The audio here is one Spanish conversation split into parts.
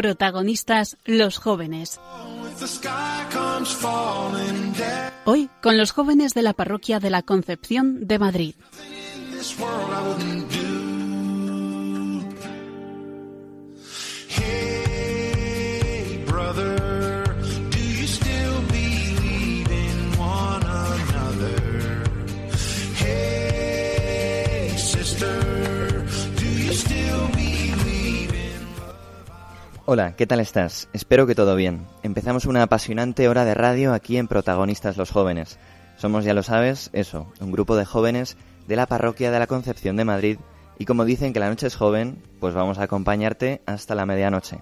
Protagonistas los jóvenes. Hoy con los jóvenes de la parroquia de la Concepción de Madrid. Hola, ¿qué tal estás? Espero que todo bien. Empezamos una apasionante hora de radio aquí en Protagonistas los Jóvenes. Somos, ya lo sabes, eso, un grupo de jóvenes de la parroquia de la Concepción de Madrid y como dicen que la noche es joven, pues vamos a acompañarte hasta la medianoche.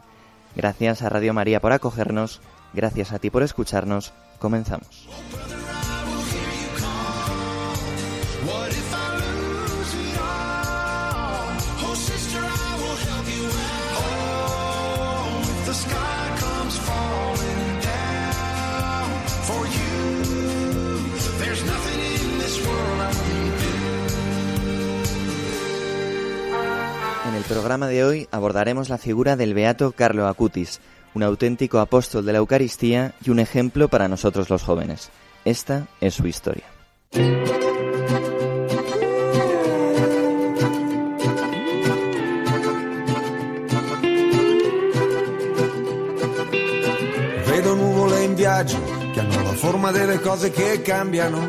Gracias a Radio María por acogernos, gracias a ti por escucharnos, comenzamos. Programa de hoy abordaremos la figura del beato Carlo Acutis, un auténtico apóstol de la Eucaristía y un ejemplo para nosotros los jóvenes. Esta es su historia. Vedo nuvole in viaggio che hanno la forma delle cose che cambiano.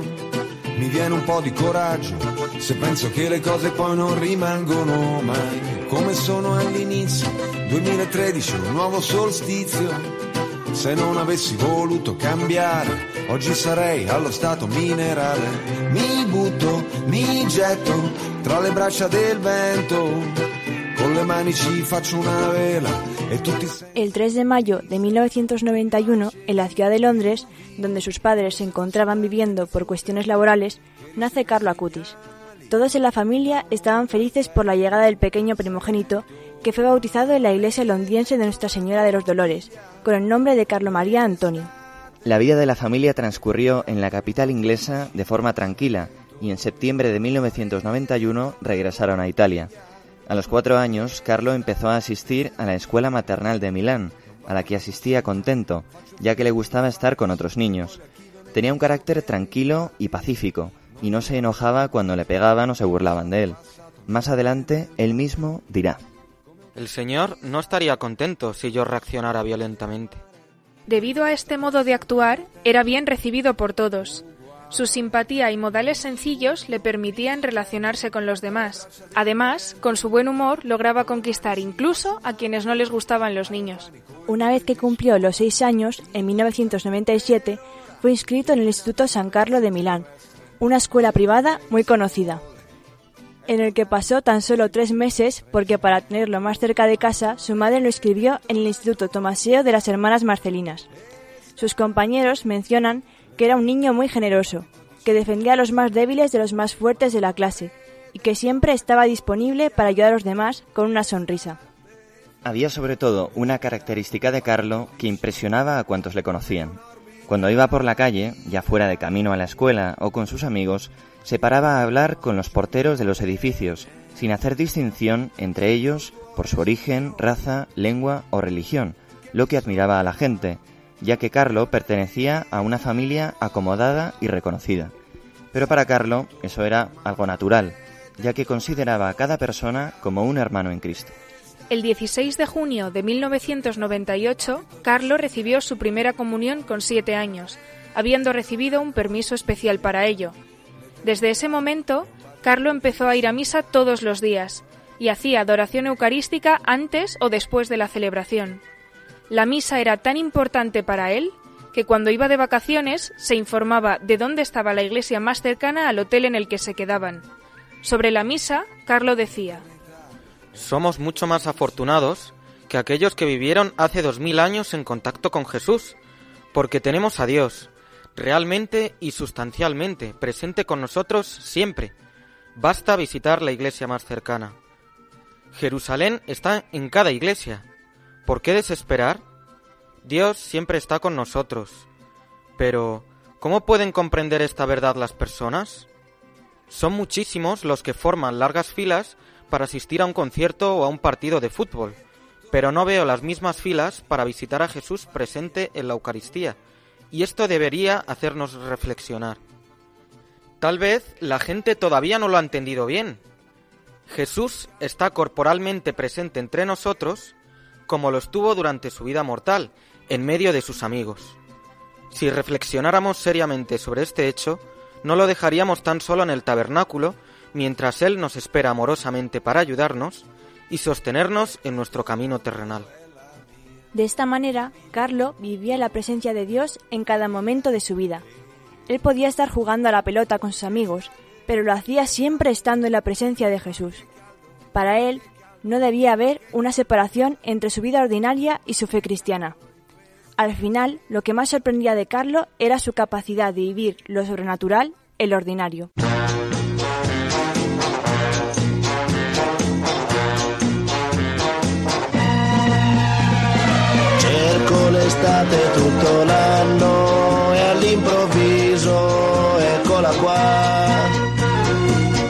Mi viene un po' di coraggio se penso che le cose poi non rimangono mai come sono all'inizio. 2013, un nuovo solstizio. Se non avessi voluto cambiare, oggi sarei allo stato minerale. Mi butto, mi getto tra le braccia del vento. Con le mani ci faccio una vela e El 3 de mayo de 1991, en la ciudad de Londres, donde sus padres se encontraban viviendo por cuestiones laborales, nace Carlo Acutis. Todos en la familia estaban felices por la llegada del pequeño primogénito, que fue bautizado en la iglesia londiense de Nuestra Señora de los Dolores, con el nombre de Carlo María Antonio. La vida de la familia transcurrió en la capital inglesa de forma tranquila y en septiembre de 1991 regresaron a Italia. A los cuatro años, Carlo empezó a asistir a la escuela maternal de Milán, a la que asistía contento, ya que le gustaba estar con otros niños. Tenía un carácter tranquilo y pacífico, y no se enojaba cuando le pegaban o se burlaban de él. Más adelante, él mismo dirá. El Señor no estaría contento si yo reaccionara violentamente. Debido a este modo de actuar, era bien recibido por todos. Su simpatía y modales sencillos le permitían relacionarse con los demás. Además, con su buen humor lograba conquistar incluso a quienes no les gustaban los niños. Una vez que cumplió los seis años, en 1997, fue inscrito en el Instituto San Carlo de Milán, una escuela privada muy conocida, en el que pasó tan solo tres meses porque para tenerlo más cerca de casa, su madre lo inscribió en el Instituto Tomaseo de las Hermanas Marcelinas. Sus compañeros mencionan que era un niño muy generoso, que defendía a los más débiles de los más fuertes de la clase, y que siempre estaba disponible para ayudar a los demás con una sonrisa. Había sobre todo una característica de Carlo que impresionaba a cuantos le conocían. Cuando iba por la calle, ya fuera de camino a la escuela o con sus amigos, se paraba a hablar con los porteros de los edificios, sin hacer distinción entre ellos por su origen, raza, lengua o religión, lo que admiraba a la gente, ya que Carlo pertenecía a una familia acomodada y reconocida. Pero para Carlo eso era algo natural, ya que consideraba a cada persona como un hermano en Cristo. El 16 de junio de 1998, Carlo recibió su primera comunión con siete años, habiendo recibido un permiso especial para ello. Desde ese momento, Carlo empezó a ir a misa todos los días y hacía adoración eucarística antes o después de la celebración. La misa era tan importante para él que cuando iba de vacaciones se informaba de dónde estaba la iglesia más cercana al hotel en el que se quedaban. Sobre la misa, Carlo decía, Somos mucho más afortunados que aquellos que vivieron hace dos mil años en contacto con Jesús, porque tenemos a Dios, realmente y sustancialmente, presente con nosotros siempre. Basta visitar la iglesia más cercana. Jerusalén está en cada iglesia. ¿Por qué desesperar? Dios siempre está con nosotros. Pero, ¿cómo pueden comprender esta verdad las personas? Son muchísimos los que forman largas filas para asistir a un concierto o a un partido de fútbol, pero no veo las mismas filas para visitar a Jesús presente en la Eucaristía, y esto debería hacernos reflexionar. Tal vez la gente todavía no lo ha entendido bien. Jesús está corporalmente presente entre nosotros como lo estuvo durante su vida mortal, en medio de sus amigos. Si reflexionáramos seriamente sobre este hecho, no lo dejaríamos tan solo en el tabernáculo, mientras Él nos espera amorosamente para ayudarnos y sostenernos en nuestro camino terrenal. De esta manera, Carlo vivía la presencia de Dios en cada momento de su vida. Él podía estar jugando a la pelota con sus amigos, pero lo hacía siempre estando en la presencia de Jesús. Para él, no debía haber una separación entre su vida ordinaria y su fe cristiana. Al final, lo que más sorprendía de Carlo era su capacidad de vivir lo sobrenatural en lo ordinario. L'estate tutto l'anno e all'improvviso eccola qua.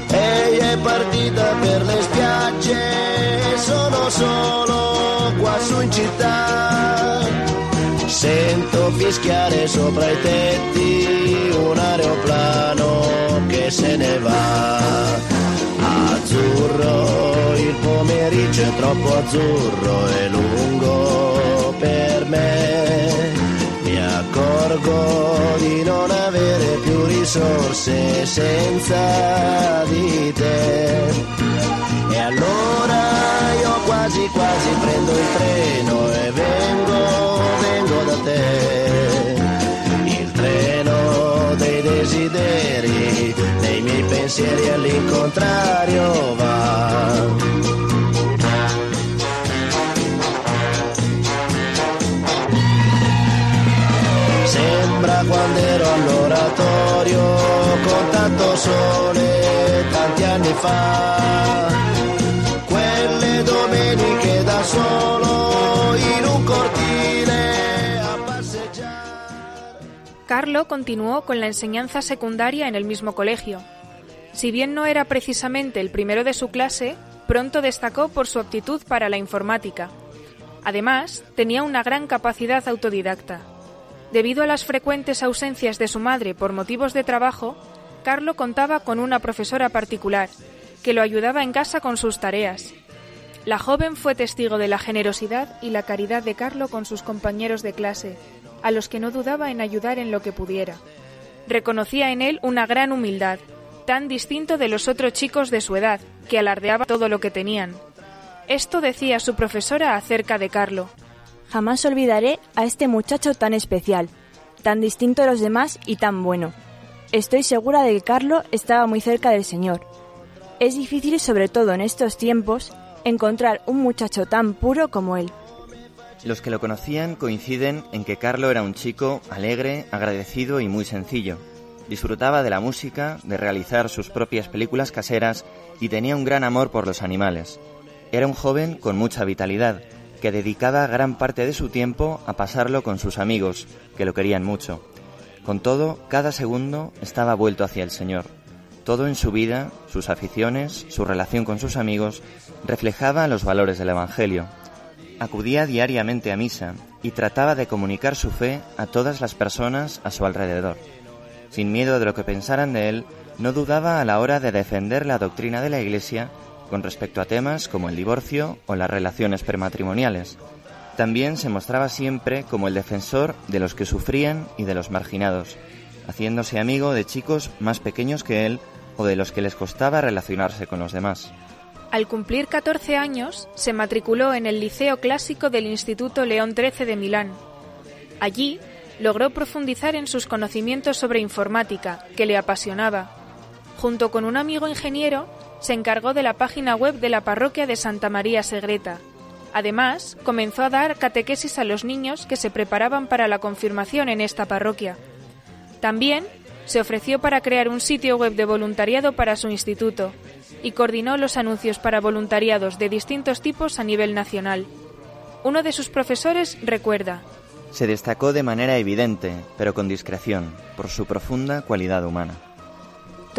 Ehi è partita per le spiagge, sono solo qua su in città. Sento fischiare sopra i tetti un aeroplano che se ne va. Azzurro, il pomeriggio è troppo azzurro e lungo per me. Accorgo di non avere più risorse senza di te. E allora io quasi quasi prendo il treno e vengo, vengo da te. Il treno dei desideri, dei miei pensieri all'incontrario va. Carlo continuó con la enseñanza secundaria en el mismo colegio. Si bien no era precisamente el primero de su clase, pronto destacó por su aptitud para la informática. Además, tenía una gran capacidad autodidacta. Debido a las frecuentes ausencias de su madre por motivos de trabajo, Carlo contaba con una profesora particular, que lo ayudaba en casa con sus tareas. La joven fue testigo de la generosidad y la caridad de Carlo con sus compañeros de clase, a los que no dudaba en ayudar en lo que pudiera. Reconocía en él una gran humildad, tan distinto de los otros chicos de su edad, que alardeaba todo lo que tenían. Esto decía su profesora acerca de Carlo. Jamás olvidaré a este muchacho tan especial, tan distinto de los demás y tan bueno. Estoy segura de que Carlo estaba muy cerca del Señor. Es difícil, sobre todo en estos tiempos, encontrar un muchacho tan puro como él. Los que lo conocían coinciden en que Carlo era un chico alegre, agradecido y muy sencillo. Disfrutaba de la música, de realizar sus propias películas caseras y tenía un gran amor por los animales. Era un joven con mucha vitalidad, que dedicaba gran parte de su tiempo a pasarlo con sus amigos, que lo querían mucho. Con todo, cada segundo estaba vuelto hacia el Señor. Todo en su vida, sus aficiones, su relación con sus amigos, reflejaba los valores del Evangelio. Acudía diariamente a misa y trataba de comunicar su fe a todas las personas a su alrededor. Sin miedo de lo que pensaran de él, no dudaba a la hora de defender la doctrina de la Iglesia con respecto a temas como el divorcio o las relaciones prematrimoniales. También se mostraba siempre como el defensor de los que sufrían y de los marginados, haciéndose amigo de chicos más pequeños que él o de los que les costaba relacionarse con los demás. Al cumplir 14 años, se matriculó en el Liceo Clásico del Instituto León XIII de Milán. Allí logró profundizar en sus conocimientos sobre informática, que le apasionaba. Junto con un amigo ingeniero, se encargó de la página web de la parroquia de Santa María Segreta. Además, comenzó a dar catequesis a los niños que se preparaban para la confirmación en esta parroquia. También se ofreció para crear un sitio web de voluntariado para su instituto y coordinó los anuncios para voluntariados de distintos tipos a nivel nacional. Uno de sus profesores recuerda, Se destacó de manera evidente, pero con discreción, por su profunda cualidad humana.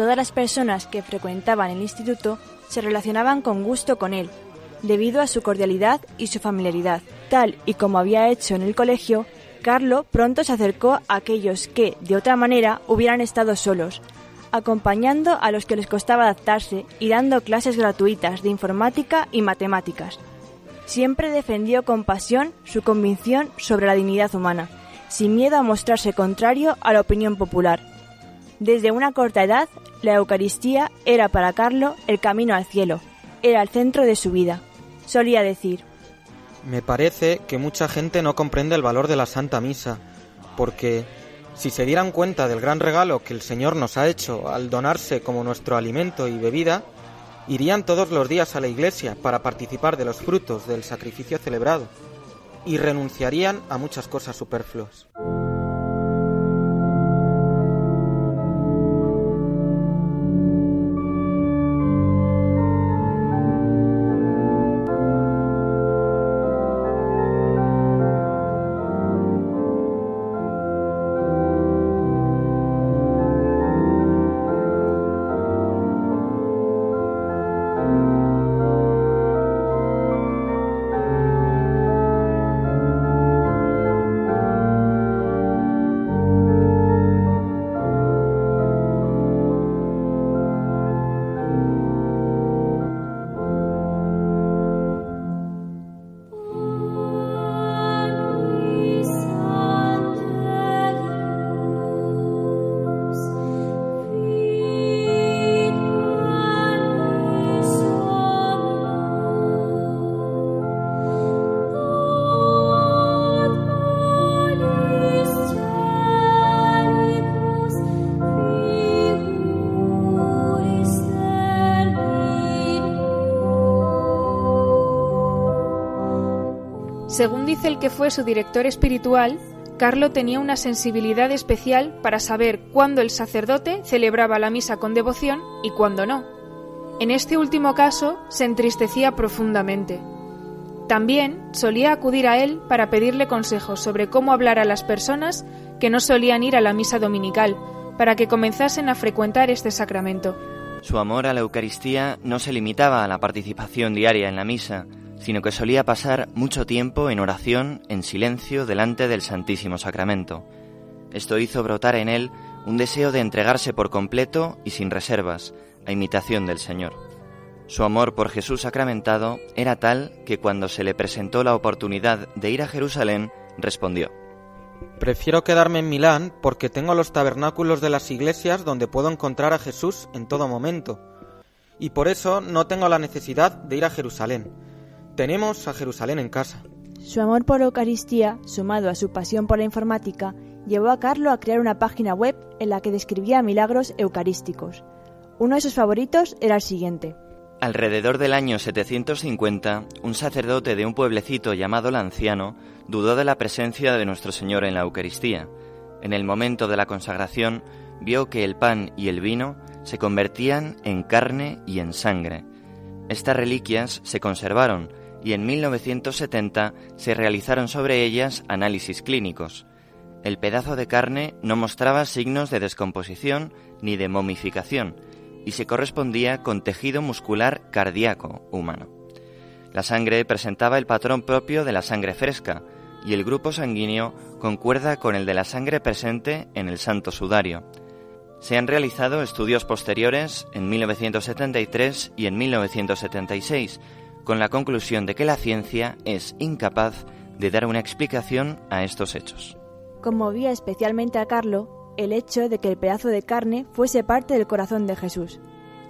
Todas las personas que frecuentaban el instituto se relacionaban con gusto con él, debido a su cordialidad y su familiaridad. Tal y como había hecho en el colegio, Carlo pronto se acercó a aquellos que, de otra manera, hubieran estado solos, acompañando a los que les costaba adaptarse y dando clases gratuitas de informática y matemáticas. Siempre defendió con pasión su convicción sobre la dignidad humana, sin miedo a mostrarse contrario a la opinión popular. Desde una corta edad, la Eucaristía era para Carlo el camino al cielo, era el centro de su vida. Solía decir, Me parece que mucha gente no comprende el valor de la Santa Misa, porque si se dieran cuenta del gran regalo que el Señor nos ha hecho al donarse como nuestro alimento y bebida, irían todos los días a la iglesia para participar de los frutos del sacrificio celebrado y renunciarían a muchas cosas superfluas. Según dice el que fue su director espiritual, Carlo tenía una sensibilidad especial para saber cuándo el sacerdote celebraba la misa con devoción y cuándo no. En este último caso se entristecía profundamente. También solía acudir a él para pedirle consejos sobre cómo hablar a las personas que no solían ir a la misa dominical, para que comenzasen a frecuentar este sacramento. Su amor a la Eucaristía no se limitaba a la participación diaria en la misa, sino que solía pasar mucho tiempo en oración, en silencio, delante del Santísimo Sacramento. Esto hizo brotar en él un deseo de entregarse por completo y sin reservas, a imitación del Señor. Su amor por Jesús sacramentado era tal que cuando se le presentó la oportunidad de ir a Jerusalén, respondió, Prefiero quedarme en Milán porque tengo los tabernáculos de las iglesias donde puedo encontrar a Jesús en todo momento. Y por eso no tengo la necesidad de ir a Jerusalén. Tenemos a Jerusalén en casa. Su amor por la Eucaristía, sumado a su pasión por la informática, llevó a Carlo a crear una página web en la que describía milagros eucarísticos. Uno de sus favoritos era el siguiente. Alrededor del año 750, un sacerdote de un pueblecito llamado Lanciano dudó de la presencia de nuestro Señor en la Eucaristía. En el momento de la consagración, vio que el pan y el vino se convertían en carne y en sangre. Estas reliquias se conservaron y en 1970 se realizaron sobre ellas análisis clínicos. El pedazo de carne no mostraba signos de descomposición ni de momificación y se correspondía con tejido muscular cardíaco humano. La sangre presentaba el patrón propio de la sangre fresca y el grupo sanguíneo concuerda con el de la sangre presente en el santo sudario. Se han realizado estudios posteriores en 1973 y en 1976 con la conclusión de que la ciencia es incapaz de dar una explicación a estos hechos. Conmovía especialmente a Carlo el hecho de que el pedazo de carne fuese parte del corazón de Jesús.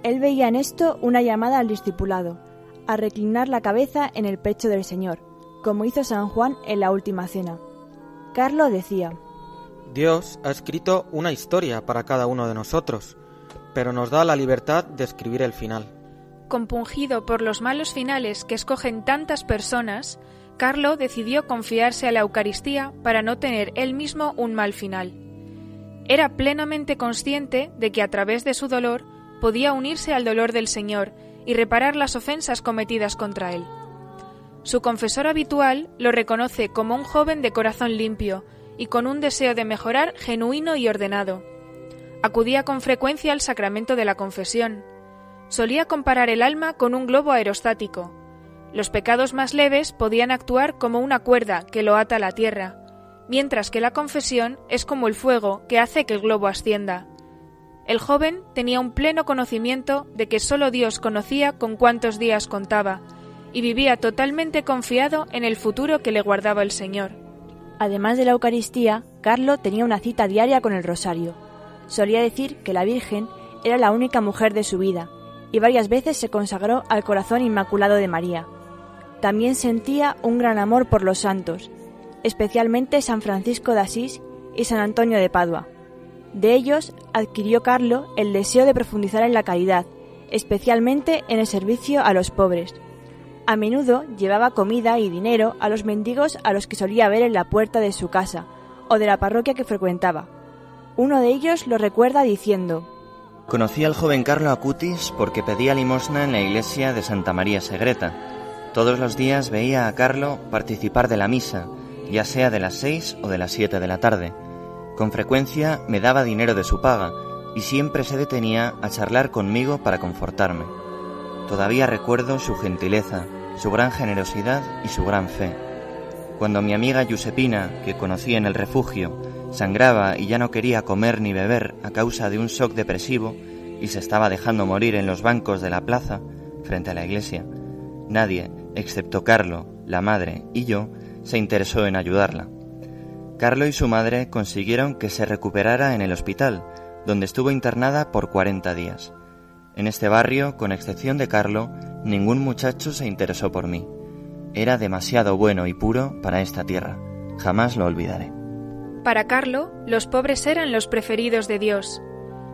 Él veía en esto una llamada al discipulado, a reclinar la cabeza en el pecho del Señor, como hizo San Juan en la última cena. Carlo decía, Dios ha escrito una historia para cada uno de nosotros, pero nos da la libertad de escribir el final. Compungido por los malos finales que escogen tantas personas, Carlo decidió confiarse a la Eucaristía para no tener él mismo un mal final. Era plenamente consciente de que a través de su dolor podía unirse al dolor del Señor y reparar las ofensas cometidas contra él. Su confesor habitual lo reconoce como un joven de corazón limpio y con un deseo de mejorar genuino y ordenado. Acudía con frecuencia al sacramento de la confesión. Solía comparar el alma con un globo aerostático. Los pecados más leves podían actuar como una cuerda que lo ata a la tierra, mientras que la confesión es como el fuego que hace que el globo ascienda. El joven tenía un pleno conocimiento de que sólo Dios conocía con cuántos días contaba, y vivía totalmente confiado en el futuro que le guardaba el Señor. Además de la Eucaristía, Carlo tenía una cita diaria con el rosario. Solía decir que la Virgen era la única mujer de su vida, y varias veces se consagró al corazón inmaculado de María. También sentía un gran amor por los santos, especialmente San Francisco de Asís y San Antonio de Padua. De ellos adquirió Carlo el deseo de profundizar en la caridad, especialmente en el servicio a los pobres. A menudo llevaba comida y dinero a los mendigos a los que solía ver en la puerta de su casa o de la parroquia que frecuentaba. Uno de ellos lo recuerda diciendo Conocí al joven Carlo Acutis porque pedía limosna en la iglesia de Santa María Segreta. Todos los días veía a Carlo participar de la misa, ya sea de las seis o de las siete de la tarde. Con frecuencia me daba dinero de su paga y siempre se detenía a charlar conmigo para confortarme. Todavía recuerdo su gentileza, su gran generosidad y su gran fe. Cuando mi amiga Giuseppina, que conocí en el refugio, sangraba y ya no quería comer ni beber a causa de un shock depresivo y se estaba dejando morir en los bancos de la plaza, frente a la iglesia, nadie, excepto Carlo, la madre y yo, se interesó en ayudarla. Carlo y su madre consiguieron que se recuperara en el hospital, donde estuvo internada por 40 días. En este barrio, con excepción de Carlo, ningún muchacho se interesó por mí. Era demasiado bueno y puro para esta tierra. Jamás lo olvidaré. Para Carlo, los pobres eran los preferidos de Dios.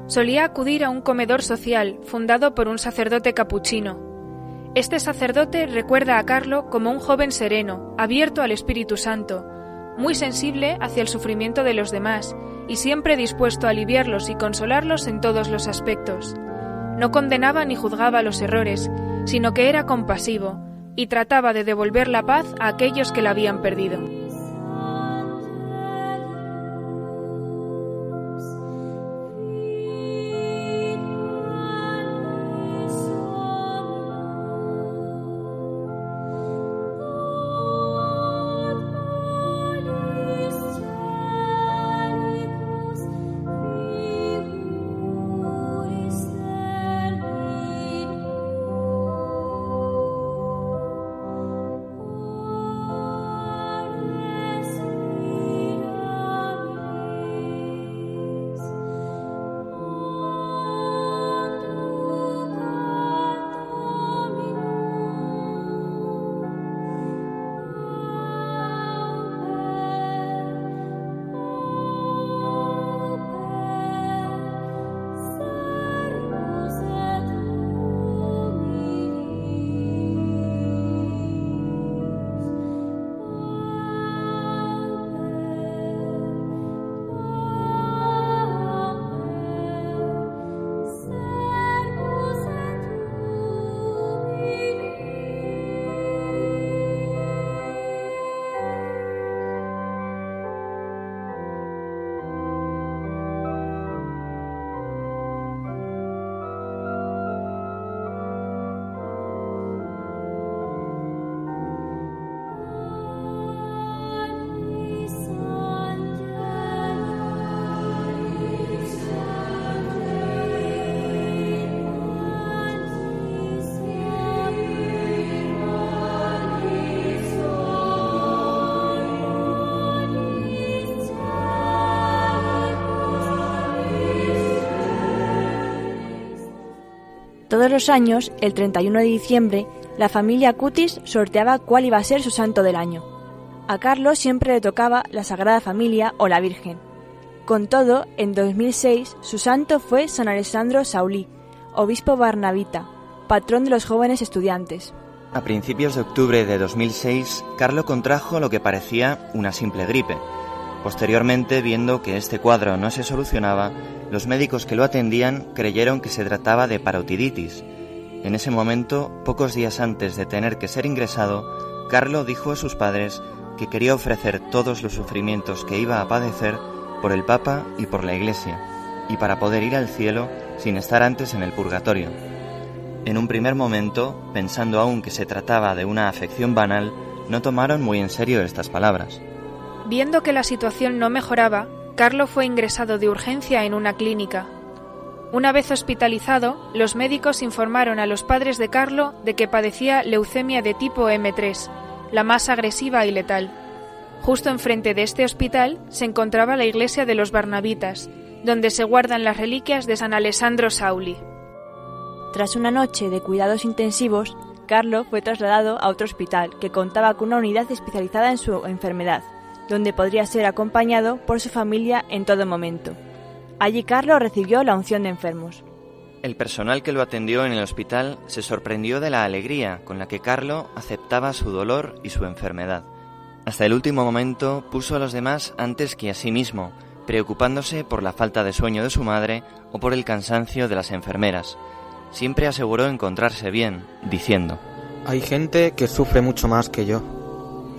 Solía acudir a un comedor social fundado por un sacerdote capuchino. Este sacerdote recuerda a Carlo como un joven sereno, abierto al Espíritu Santo, muy sensible hacia el sufrimiento de los demás y siempre dispuesto a aliviarlos y consolarlos en todos los aspectos. No condenaba ni juzgaba los errores, sino que era compasivo y trataba de devolver la paz a aquellos que la habían perdido. Todos los años, el 31 de diciembre, la familia Cutis sorteaba cuál iba a ser su santo del año. A Carlos siempre le tocaba la Sagrada Familia o la Virgen. Con todo, en 2006 su santo fue San Alessandro Saulí, obispo barnavita, patrón de los jóvenes estudiantes. A principios de octubre de 2006, Carlo contrajo lo que parecía una simple gripe. Posteriormente, viendo que este cuadro no se solucionaba, los médicos que lo atendían creyeron que se trataba de parotiditis. En ese momento, pocos días antes de tener que ser ingresado, Carlo dijo a sus padres que quería ofrecer todos los sufrimientos que iba a padecer por el Papa y por la Iglesia, y para poder ir al cielo sin estar antes en el purgatorio. En un primer momento, pensando aún que se trataba de una afección banal, no tomaron muy en serio estas palabras. Viendo que la situación no mejoraba, Carlo fue ingresado de urgencia en una clínica. Una vez hospitalizado, los médicos informaron a los padres de Carlo de que padecía leucemia de tipo M3, la más agresiva y letal. Justo enfrente de este hospital se encontraba la iglesia de los Barnabitas, donde se guardan las reliquias de San Alessandro Sauli. Tras una noche de cuidados intensivos, Carlo fue trasladado a otro hospital que contaba con una unidad especializada en su enfermedad, donde podría ser acompañado por su familia en todo momento. Allí Carlo recibió la unción de enfermos. El personal que lo atendió en el hospital se sorprendió de la alegría con la que Carlo aceptaba su dolor y su enfermedad. Hasta el último momento puso a los demás antes que a sí mismo, preocupándose por la falta de sueño de su madre o por el cansancio de las enfermeras. Siempre aseguró encontrarse bien, diciendo, Hay gente que sufre mucho más que yo.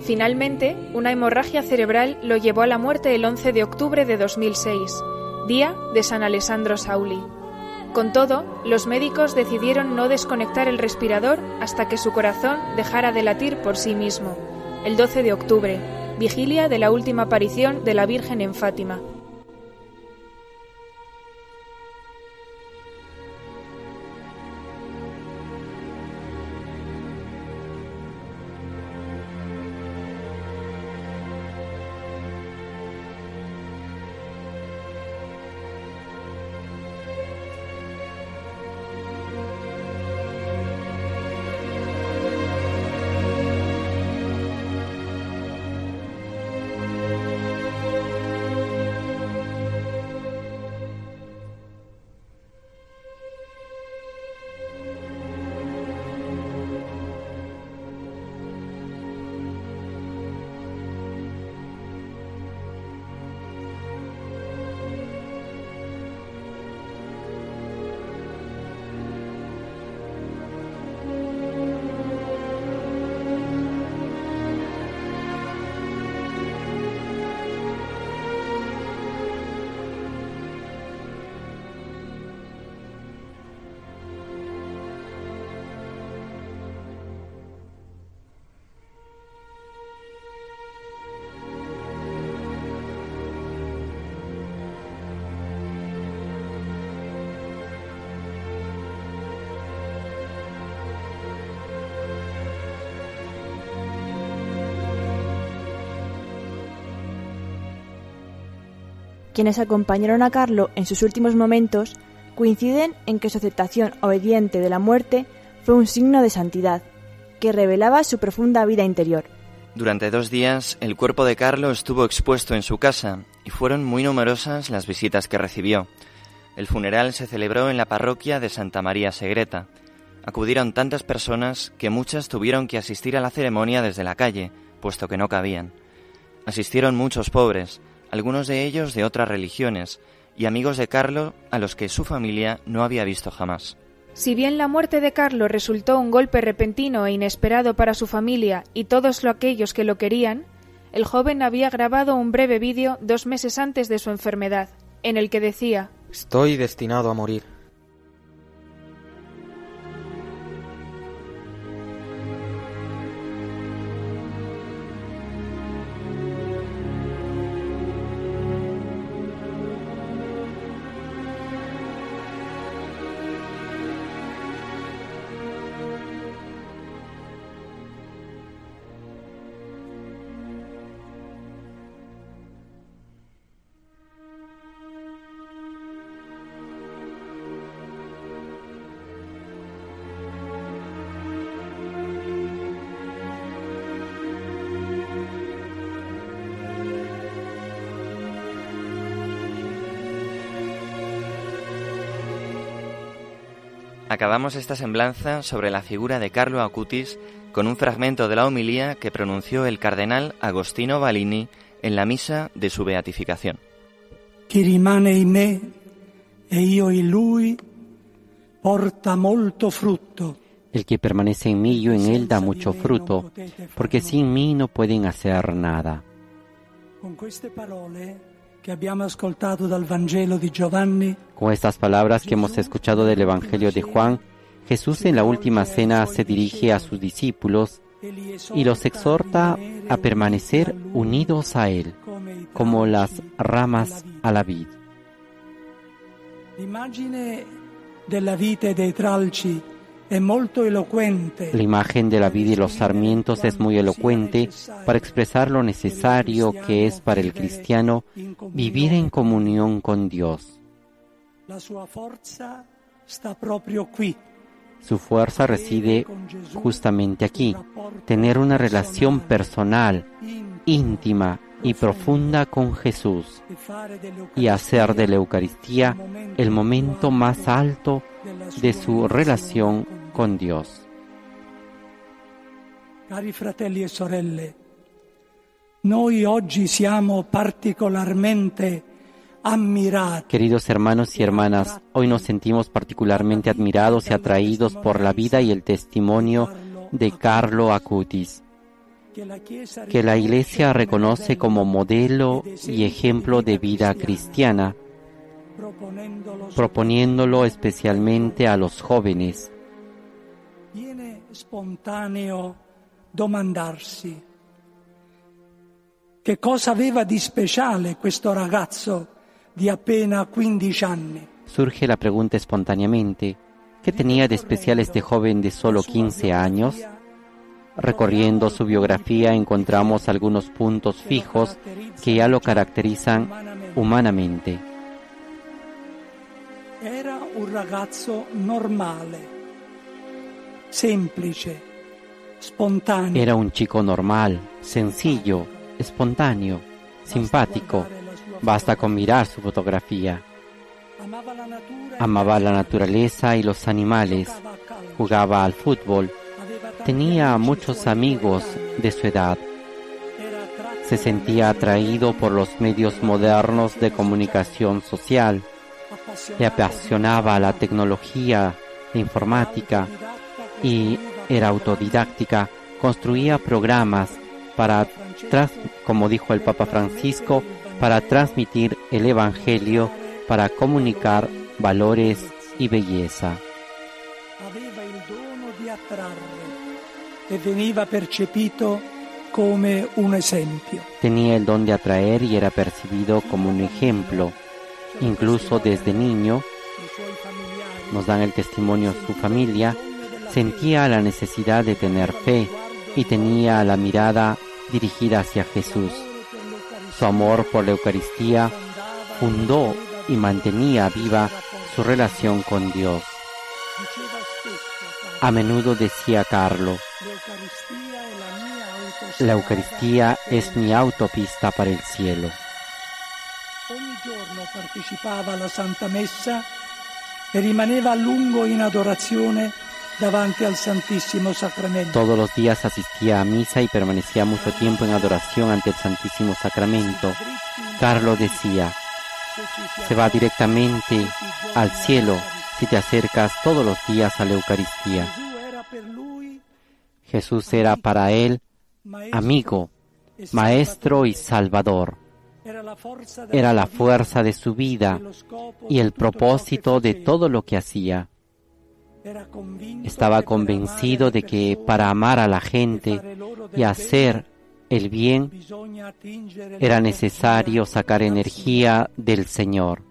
Finalmente, una hemorragia cerebral lo llevó a la muerte el 11 de octubre de 2006, día de San Alessandro Sauli. Con todo, los médicos decidieron no desconectar el respirador hasta que su corazón dejara de latir por sí mismo, el 12 de octubre, vigilia de la última aparición de la Virgen en Fátima. Quienes acompañaron a Carlo en sus últimos momentos coinciden en que su aceptación obediente de la muerte fue un signo de santidad, que revelaba su profunda vida interior. Durante dos días el cuerpo de Carlo estuvo expuesto en su casa y fueron muy numerosas las visitas que recibió. El funeral se celebró en la parroquia de Santa María Segreta. Acudieron tantas personas que muchas tuvieron que asistir a la ceremonia desde la calle, puesto que no cabían. Asistieron muchos pobres, algunos de ellos de otras religiones, y amigos de Carlo a los que su familia no había visto jamás. Si bien la muerte de Carlo resultó un golpe repentino e inesperado para su familia y todos aquellos que lo querían, el joven había grabado un breve vídeo dos meses antes de su enfermedad, en el que decía Estoy destinado a morir. Acabamos esta semblanza sobre la figura de Carlo Acutis con un fragmento de la homilía que pronunció el cardenal Agostino Balini en la misa de su beatificación. Chi rimane in me e io in lui porta molto frutto. El que permanece en mí y yo en él da mucho fruto, porque sin mí no pueden hacer nada. Con queste parole Con estas palabras que hemos escuchado del Evangelio de Juan, Jesús en la última cena se dirige a sus discípulos y los exhorta a permanecer unidos a Él, como las ramas a la vid. La imagen de la vida y los sarmientos es muy elocuente para expresar lo necesario que es para el cristiano vivir en comunión con Dios. Su fuerza reside justamente aquí, tener una relación personal, íntima y profunda con Jesús y hacer de la Eucaristía el momento más alto de su relación con Dios. Cari fratelli e sorelle, noi oggi siamo particolarmente Queridos hermanos y hermanas, hoy nos sentimos particularmente admirados y atraídos por la vida y el testimonio de Carlo Acutis, que la Iglesia reconoce como modelo y ejemplo de vida cristiana, proponiéndolo especialmente a los jóvenes. Spontaneo domandarsi che cosa aveva di speciale questo ragazzo di appena 15 anni. Surge la pregunta espontáneamente, ¿qué tenía de especial este joven de solo 15 años? Recorriendo su biografía encontramos algunos puntos fijos que ya lo caracterizan humanamente. Era un ragazzo normale, semplice, spontaneo. Era un chico normal, sencillo, espontáneo, simpático. Basta con mirar su fotografía. Amaba la naturaleza. Y los animales, jugaba al fútbol, tenía muchos amigos de su edad, se sentía atraído por los medios modernos de comunicación social, le apasionaba la tecnología, la informática y era autodidáctica, construía programas para, tras- como dijo el Papa Francisco, para transmitir el Evangelio, para comunicar valores y belleza. e. Tenía el don de atraer y era percibido como un ejemplo. Incluso desde niño, nos dan el testimonio su familia, sentía la necesidad de tener fe y tenía la mirada dirigida hacia Jesús. Su amor por la Eucaristía fundó y mantenía viva su relación con Dios. A menudo decía Carlo, la Eucaristía es mi autopista para el cielo. Ogni alla Santa Messa e rimaneva a al Santissimo Sacramento. Todos los días asistía a misa y permanecía mucho tiempo en adoración ante el Santísimo Sacramento. Carlo decía, Se va directamente al cielo si te acercas todos los días a la Eucaristía. Jesús era para él amigo, maestro y salvador. Era la fuerza de su vida y el propósito de todo lo que hacía. Estaba convencido de que para amar a la gente y hacer el bien era necesario sacar energía del Señor.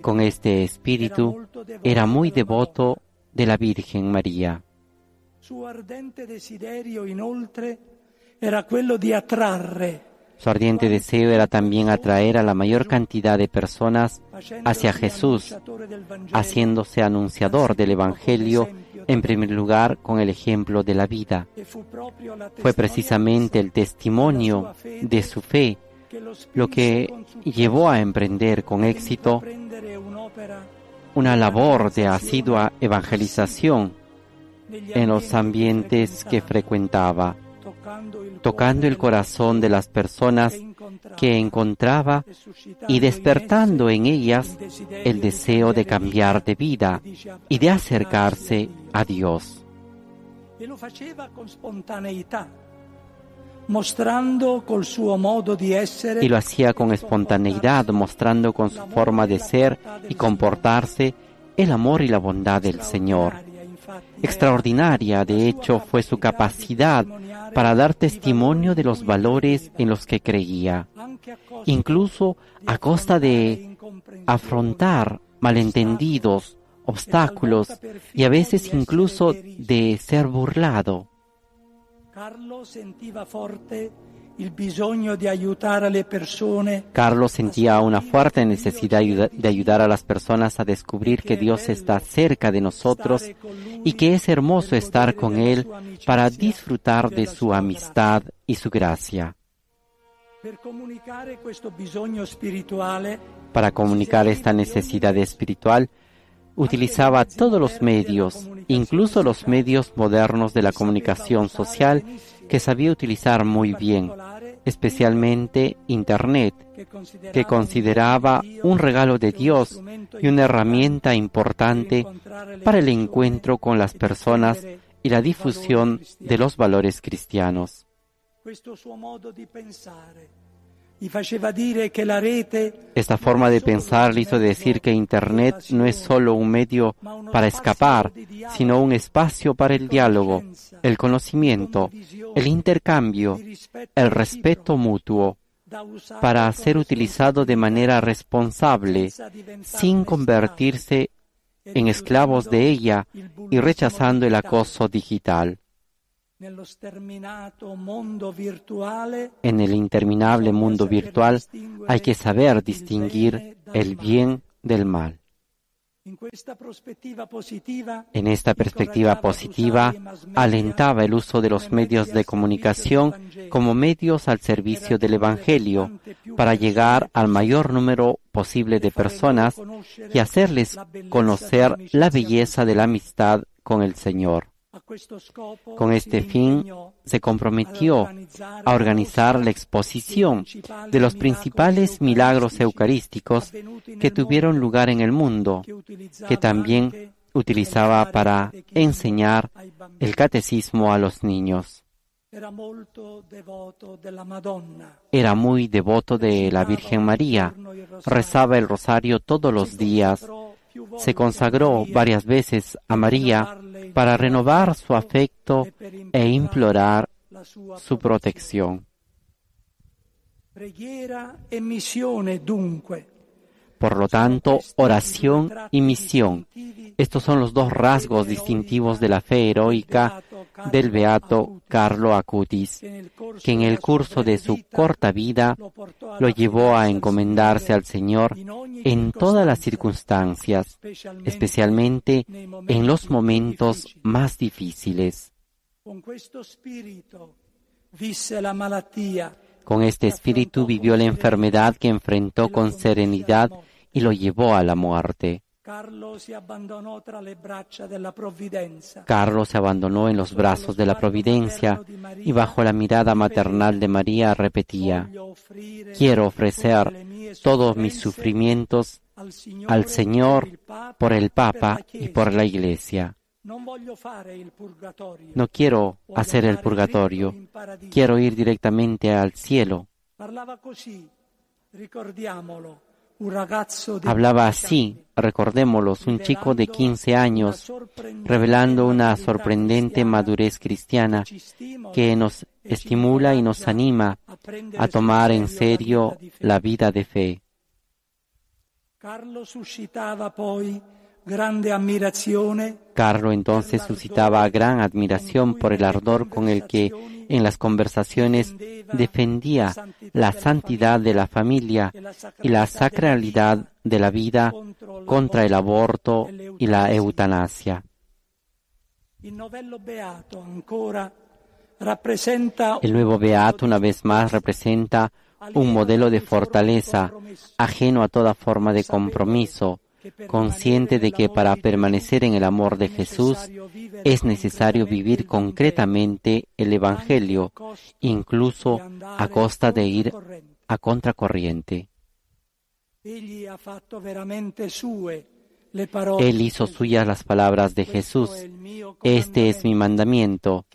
Con este espíritu era muy devoto de la Virgen María. Suo ardente desiderio, inoltre, era quello di attrarre Su ardiente deseo era también atraer a la mayor cantidad de personas hacia Jesús, haciéndose anunciador del Evangelio, en primer lugar con el ejemplo de la vida. Fue precisamente el testimonio de su fe lo que llevó a emprender con éxito una labor de asidua evangelización en los ambientes que frecuentaba, tocando el corazón de las personas que encontraba e y despertando esse en ellas el deseo de cambiar de vida y de acercarse a Dios. E lo faceva con spontaneità, mostrando col suo modo di essere Y lo hacía con espontaneidad, mostrando con su forma de ser y comportarse el amor y la bondad del Señor. Extraordinaria, de hecho, fue su capacidad para dar testimonio de los valores en los que creía, incluso a costa de afrontar malentendidos, obstáculos y a veces incluso de ser burlado. Carlos sentía una fuerte necesidad de ayudar a las personas a descubrir que Dios está cerca de nosotros y que es hermoso estar con Él para disfrutar de su amistad y su gracia. Para comunicar esta necesidad espiritual, utilizaba todos los medios, incluso los medios modernos de la comunicación social, que sabía utilizar muy bien, especialmente Internet, que consideraba un regalo de Dios y una herramienta importante para el encuentro con las personas y la difusión de los valores cristianos. Esta forma de pensar le hizo decir que Internet no es solo un medio para escapar, sino un espacio para el diálogo, el conocimiento, el intercambio, el respeto mutuo, para ser utilizado de manera responsable, sin convertirse en esclavos de ella y rechazando el acoso digital. En el interminable mundo virtual hay que saber distinguir el bien del mal. En esta perspectiva positiva, alentaba el uso de los medios de comunicación como medios al servicio del Evangelio para llegar al mayor número posible de personas y hacerles conocer la belleza de la amistad con el Señor. Con este fin, se comprometió a organizar la exposición de los principales milagros eucarísticos que tuvieron lugar en el mundo, que también utilizaba para enseñar el catecismo a los niños. Era muy devoto de la Virgen María, rezaba el rosario todos los días, se consagró varias veces a María para renovar su afecto e implorar su protección. Por lo tanto, oración y misión. Estos son los dos rasgos distintivos de la fe heroica del beato Carlo Acutis, que en el curso de su corta vida lo llevó a encomendarse al Señor en todas las circunstancias, especialmente en los momentos más difíciles. Con este espíritu vivió la enfermedad que enfrentó con serenidad y lo llevó a la muerte. Carlos se abandonó en los brazos de la providencia y bajo la mirada maternal de María repetía, quiero ofrecer todos mis sufrimientos al Señor por el Papa y por la Iglesia. No quiero hacer el purgatorio, quiero ir directamente al cielo. Hablaba así, recordémoslo, un chico de 15 años, revelando una sorprendente madurez cristiana que nos estimula y nos anima a tomar en serio la vida de fe. Carlo entonces suscitaba gran admiración por el ardor con el que en las conversaciones defendía la santidad de la familia y la sacralidad de la vida contra el aborto y la eutanasia. El nuevo beato una vez más representa un modelo de fortaleza ajeno a toda forma de compromiso, consciente de que para permanecer en el amor de Jesús es necesario vivir concretamente el Evangelio, incluso a costa de ir a contracorriente. Él hizo suyas las palabras de Jesús. Este es mi mandamiento,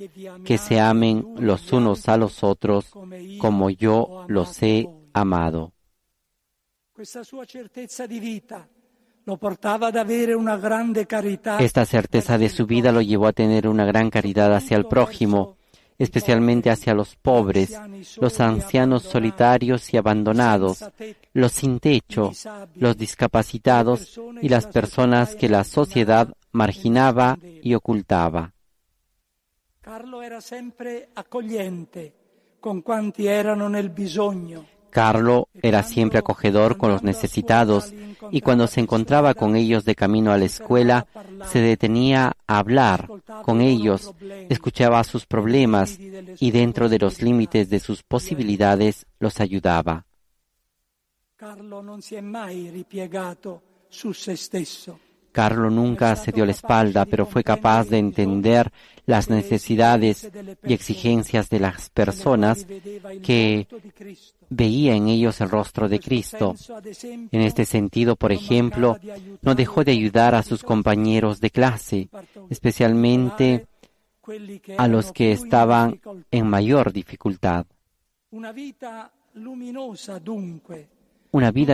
que se amen los unos a los otros como yo los he amado. Esta certeza de su vida lo llevó a tener una gran caridad hacia el prójimo, especialmente hacia los pobres, los ancianos solitarios y abandonados, los sin techo, los discapacitados y las personas que la sociedad marginaba y ocultaba. Carlo era siempre accogliente con quanti erano nel bisogno. Carlo era siempre acogedor con los necesitados y cuando se encontraba con ellos de camino a la escuela, se detenía a hablar con ellos, escuchaba sus problemas y dentro de los límites de sus posibilidades los ayudaba. Carlo. Carlo nunca se dio la espalda, pero fue capaz de entender las necesidades y exigencias de las personas que veía en ellos el rostro de Cristo. En este sentido, por ejemplo, no dejó de ayudar a sus compañeros de clase, especialmente a los que estaban en mayor dificultad. Una vida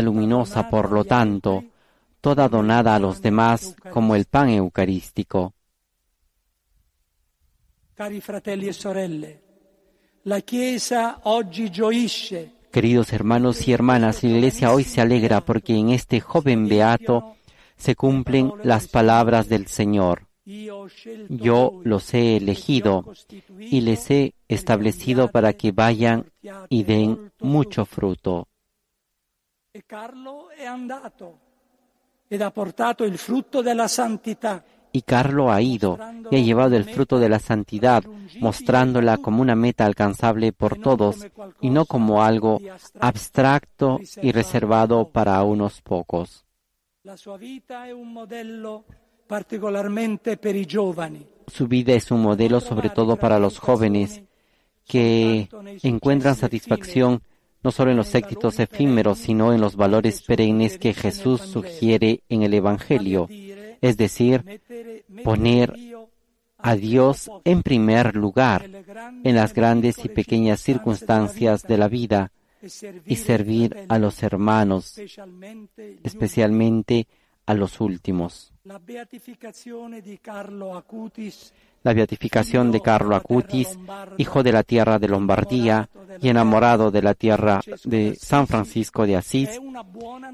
luminosa, por lo tanto, toda donada a los demás como el pan eucarístico. Cari fratelli e sorelle, la Chiesa oggi gioisce. Queridos hermanos y hermanas, la Iglesia hoy se alegra porque en este joven beato se cumplen las palabras del Señor. Yo los he elegido y les he establecido para que vayan y den mucho fruto. E Carlo è andato Y Carlo ha ido y ha llevado el fruto de la santidad, mostrándola como una meta alcanzable por todos y no como algo abstracto y reservado para unos pocos. Su vida es un modelo sobre todo para los jóvenes que encuentran satisfacción no solo en los éxitos efímeros, sino en los valores perennes que Jesús sugiere en el Evangelio, es decir, poner a Dios en primer lugar en las grandes y pequeñas circunstancias de la vida y servir a los hermanos, especialmente a los últimos. La beatificación de Carlo Acutis, hijo de la tierra de Lombardía y enamorado de la tierra de San Francisco de Asís,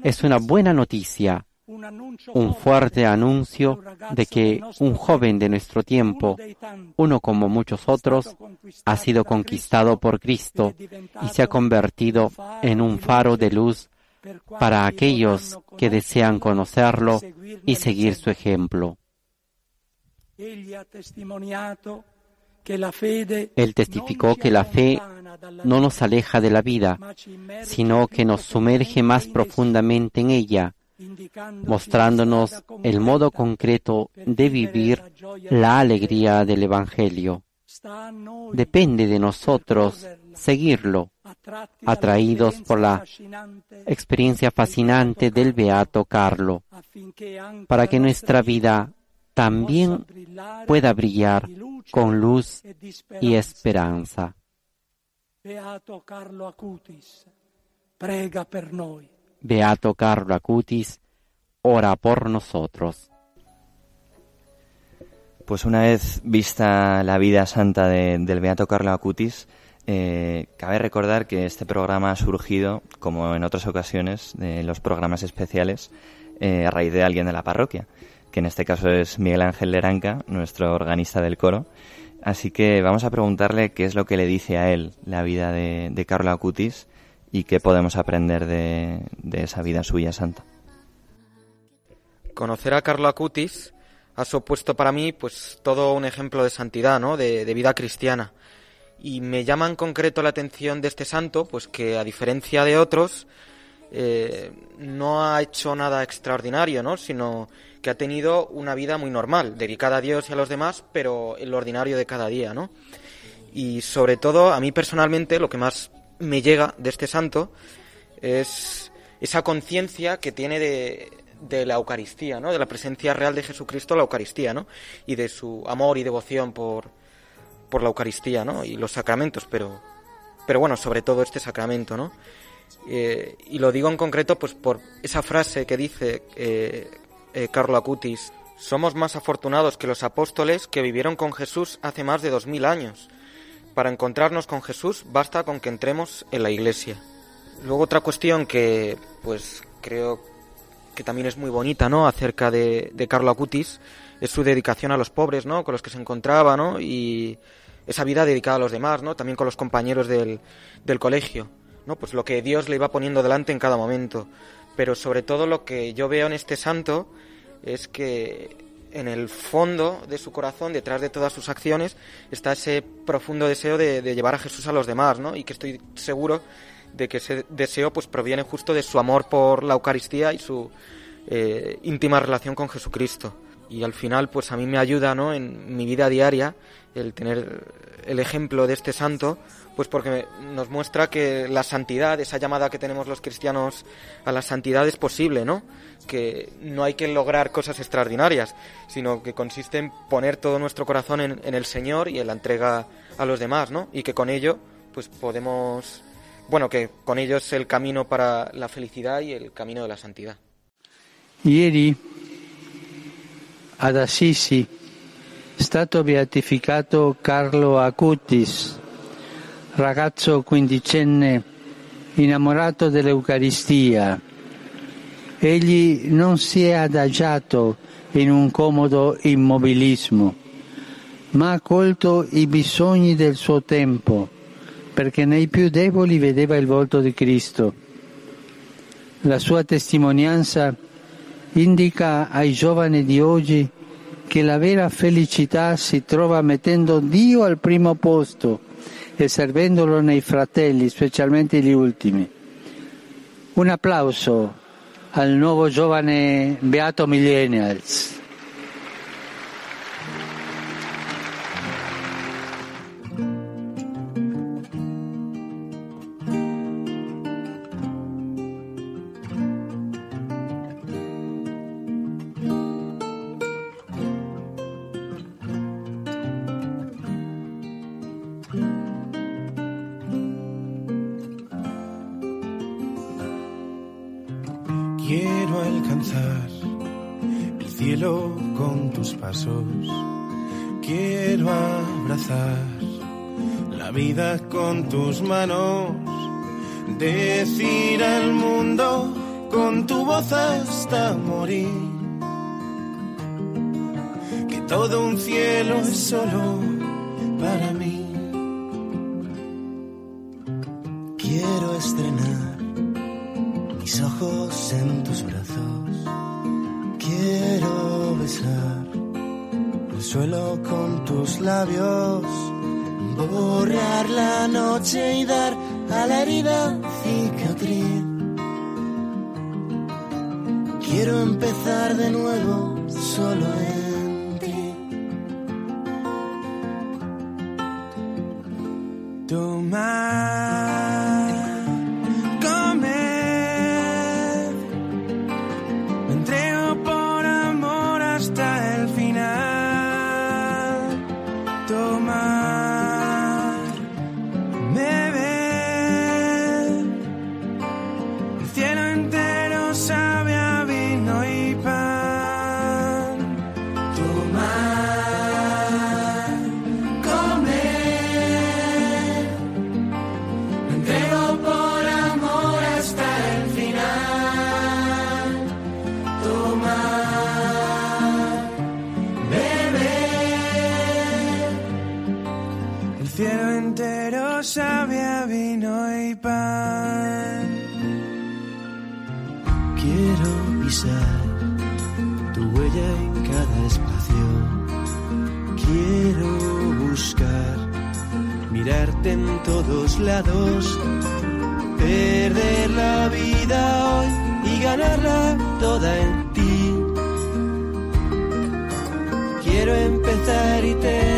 es una buena noticia, un fuerte anuncio de que un joven de nuestro tiempo, uno como muchos otros, ha sido conquistado por Cristo y se ha convertido en un faro de luz para aquellos que desean conocerlo y seguir su ejemplo. Él testificó que la fe no nos aleja de la vida, sino que nos sumerge más profundamente en ella, mostrándonos el modo concreto de vivir la alegría del Evangelio. Depende de nosotros seguirlo, atraídos por la experiencia fascinante del Beato Carlo, para que nuestra vida también pueda brillar con luz y esperanza. Beato Carlo Acutis, prega per noi. Beato Carlo Acutis, ora por nosotros. Pues una vez vista la vida santa del Beato Carlo Acutis, eh, cabe recordar que este programa ha surgido, como en otras ocasiones, de los programas especiales, eh, a raíz de alguien de la parroquia en este caso es Miguel Ángel Leranca, nuestro organista del coro. Así que vamos a preguntarle qué es lo que le dice a él la vida de, de Carlo Acutis y qué podemos aprender de, esa vida suya santa. Conocer a Carlo Acutis ha supuesto para mí pues todo un ejemplo de santidad, ¿no? de vida cristiana. Y me llama en concreto la atención de este santo, pues que a diferencia de otros, eh, no ha hecho nada extraordinario, ¿no? Sino que ha tenido una vida muy normal, dedicada a Dios y a los demás, pero en lo ordinario de cada día, ¿no? Y sobre todo, a mí personalmente, lo que más me llega de este santo es esa conciencia que tiene de, de la Eucaristía, ¿no? De la presencia real de Jesucristo en la Eucaristía, ¿no? Y de su amor y devoción por, por la Eucaristía, ¿no? Y los sacramentos, pero, pero bueno, sobre todo este sacramento, ¿no? Eh, y lo digo en concreto pues por esa frase que dice eh, eh, Carlo Acutis. Somos más afortunados que los apóstoles que vivieron con Jesús hace más de dos mil años. Para encontrarnos con Jesús basta con que entremos en la iglesia. Luego otra cuestión que pues creo que también es muy bonita, ¿no? Acerca de, Carlo Acutis es su dedicación a los pobres, ¿no? Con los que se encontraba, ¿no? Y esa vida dedicada a los demás, ¿no? También con los compañeros del, del colegio, ¿no? Pues lo que Dios le iba poniendo delante en cada momento. Pero sobre todo lo que yo veo en este santo es que en el fondo de su corazón, detrás de todas sus acciones, está ese profundo deseo de, de llevar a Jesús a los demás, ¿no? Y que estoy seguro de que ese deseo pues proviene justo de su amor por la Eucaristía y su eh, íntima relación con Jesucristo. Y al final pues a mí me ayuda ¿no? en mi vida diaria el tener el ejemplo de este santo pues porque nos muestra que la santidad, esa llamada que tenemos los cristianos a la santidad es posible, ¿no? Que no hay que lograr cosas extraordinarias, sino que consiste en poner todo nuestro corazón en, el Señor y en la entrega a los demás, ¿no? Y que con ello, pues podemos bueno, que con ellos el camino para la felicidad y el camino de la santidad. Ieri ad Assisi stato beatificato Carlo Acutis, ragazzo quindicenne innamorato dell'Eucaristia. Egli non si è adagiato in un comodo immobilismo, ma ha colto i bisogni del suo tempo perché nei più deboli vedeva il volto di Cristo. La sua testimonianza indica ai giovani di oggi che la vera felicità si trova mettendo Dio al primo posto e servendolo nei fratelli, specialmente gli ultimi. Un applauso al nuovo giovane Beato Millennials. Con tus manos. Decir al mundo con tu voz hasta morir que todo un cielo es solo para mí. Quiero estrenar mis ojos en tus brazos. Quiero besar el suelo con tus labios. Borrar la noche y dar a la herida cicatriz. Quiero empezar de nuevo solo en ti. Tomar, perder la vida hoy y ganarla toda en ti. Quiero empezar y terminar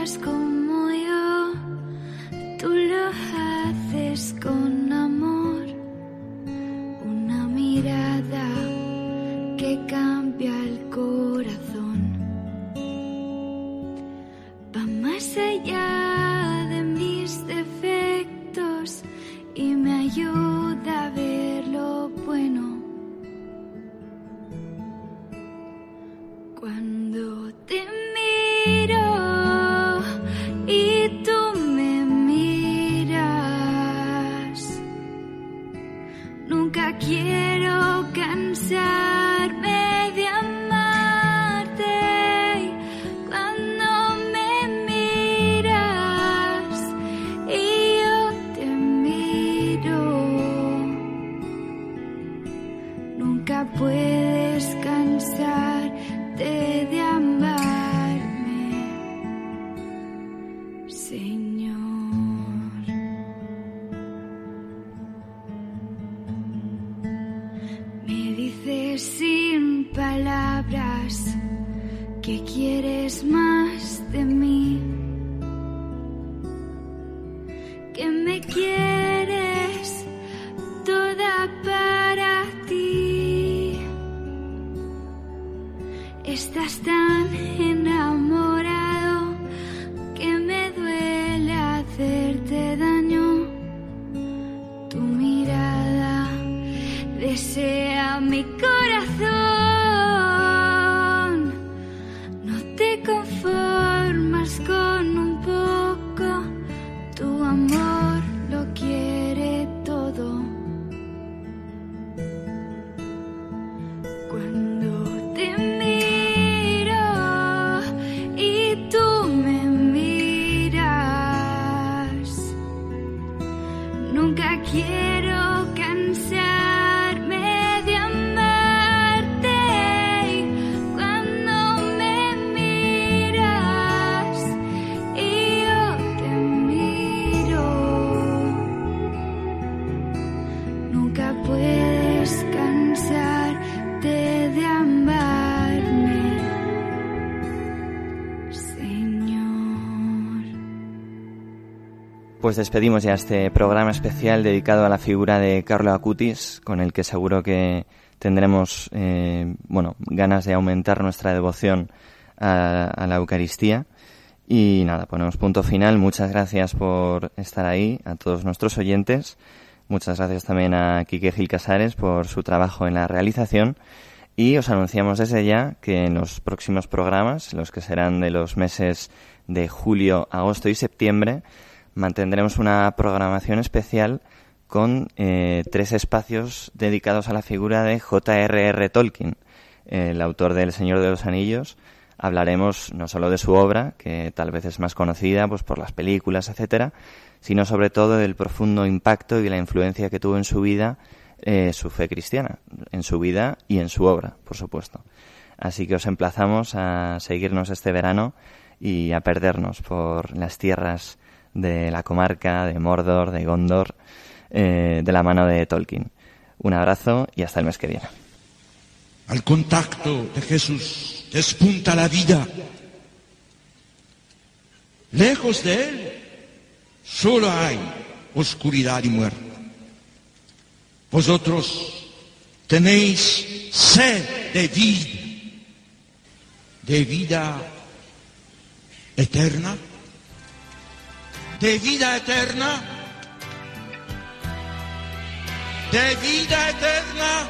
miras como Pues despedimos ya este programa especial dedicado a la figura de Carlo Acutis, con el que seguro que tendremos eh, bueno ganas de aumentar nuestra devoción a, a la Eucaristía. Y nada, ponemos punto final. Muchas gracias por estar ahí, a todos nuestros oyentes. Muchas gracias también a Quique Gil Casares por su trabajo en la realización. Y os anunciamos desde ya que en los próximos programas, los que serán de los meses de julio, agosto y septiembre, mantendremos una programación especial con eh, tres espacios dedicados a la figura de J.R.R. Tolkien, el autor del Señor de los Anillos. Hablaremos no solo de su obra, que tal vez es más conocida pues, por las películas, etcétera, sino sobre todo del profundo impacto y la influencia que tuvo en su vida eh, su fe cristiana, en su vida y en su obra, por supuesto. Así que os emplazamos a seguirnos este verano y a perdernos por las tierras de la comarca de Mordor, de Gondor, eh, de la mano de Tolkien. Un abrazo y hasta el mes que viene. Al contacto de Jesús despunta la vida. Lejos de Él solo hay oscuridad y muerte. Vosotros tenéis sed de vida, de vida eterna, de vida eterna, de vida eterna.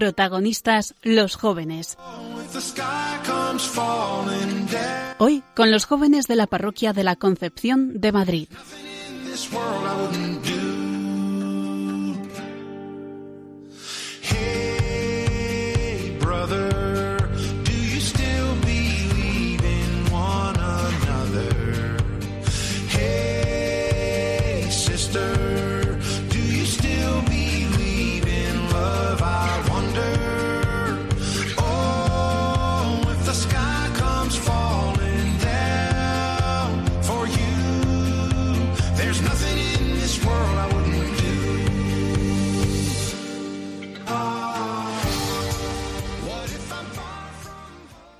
Protagonistas los jóvenes. Hoy con los jóvenes de la parroquia de la Concepción de Madrid.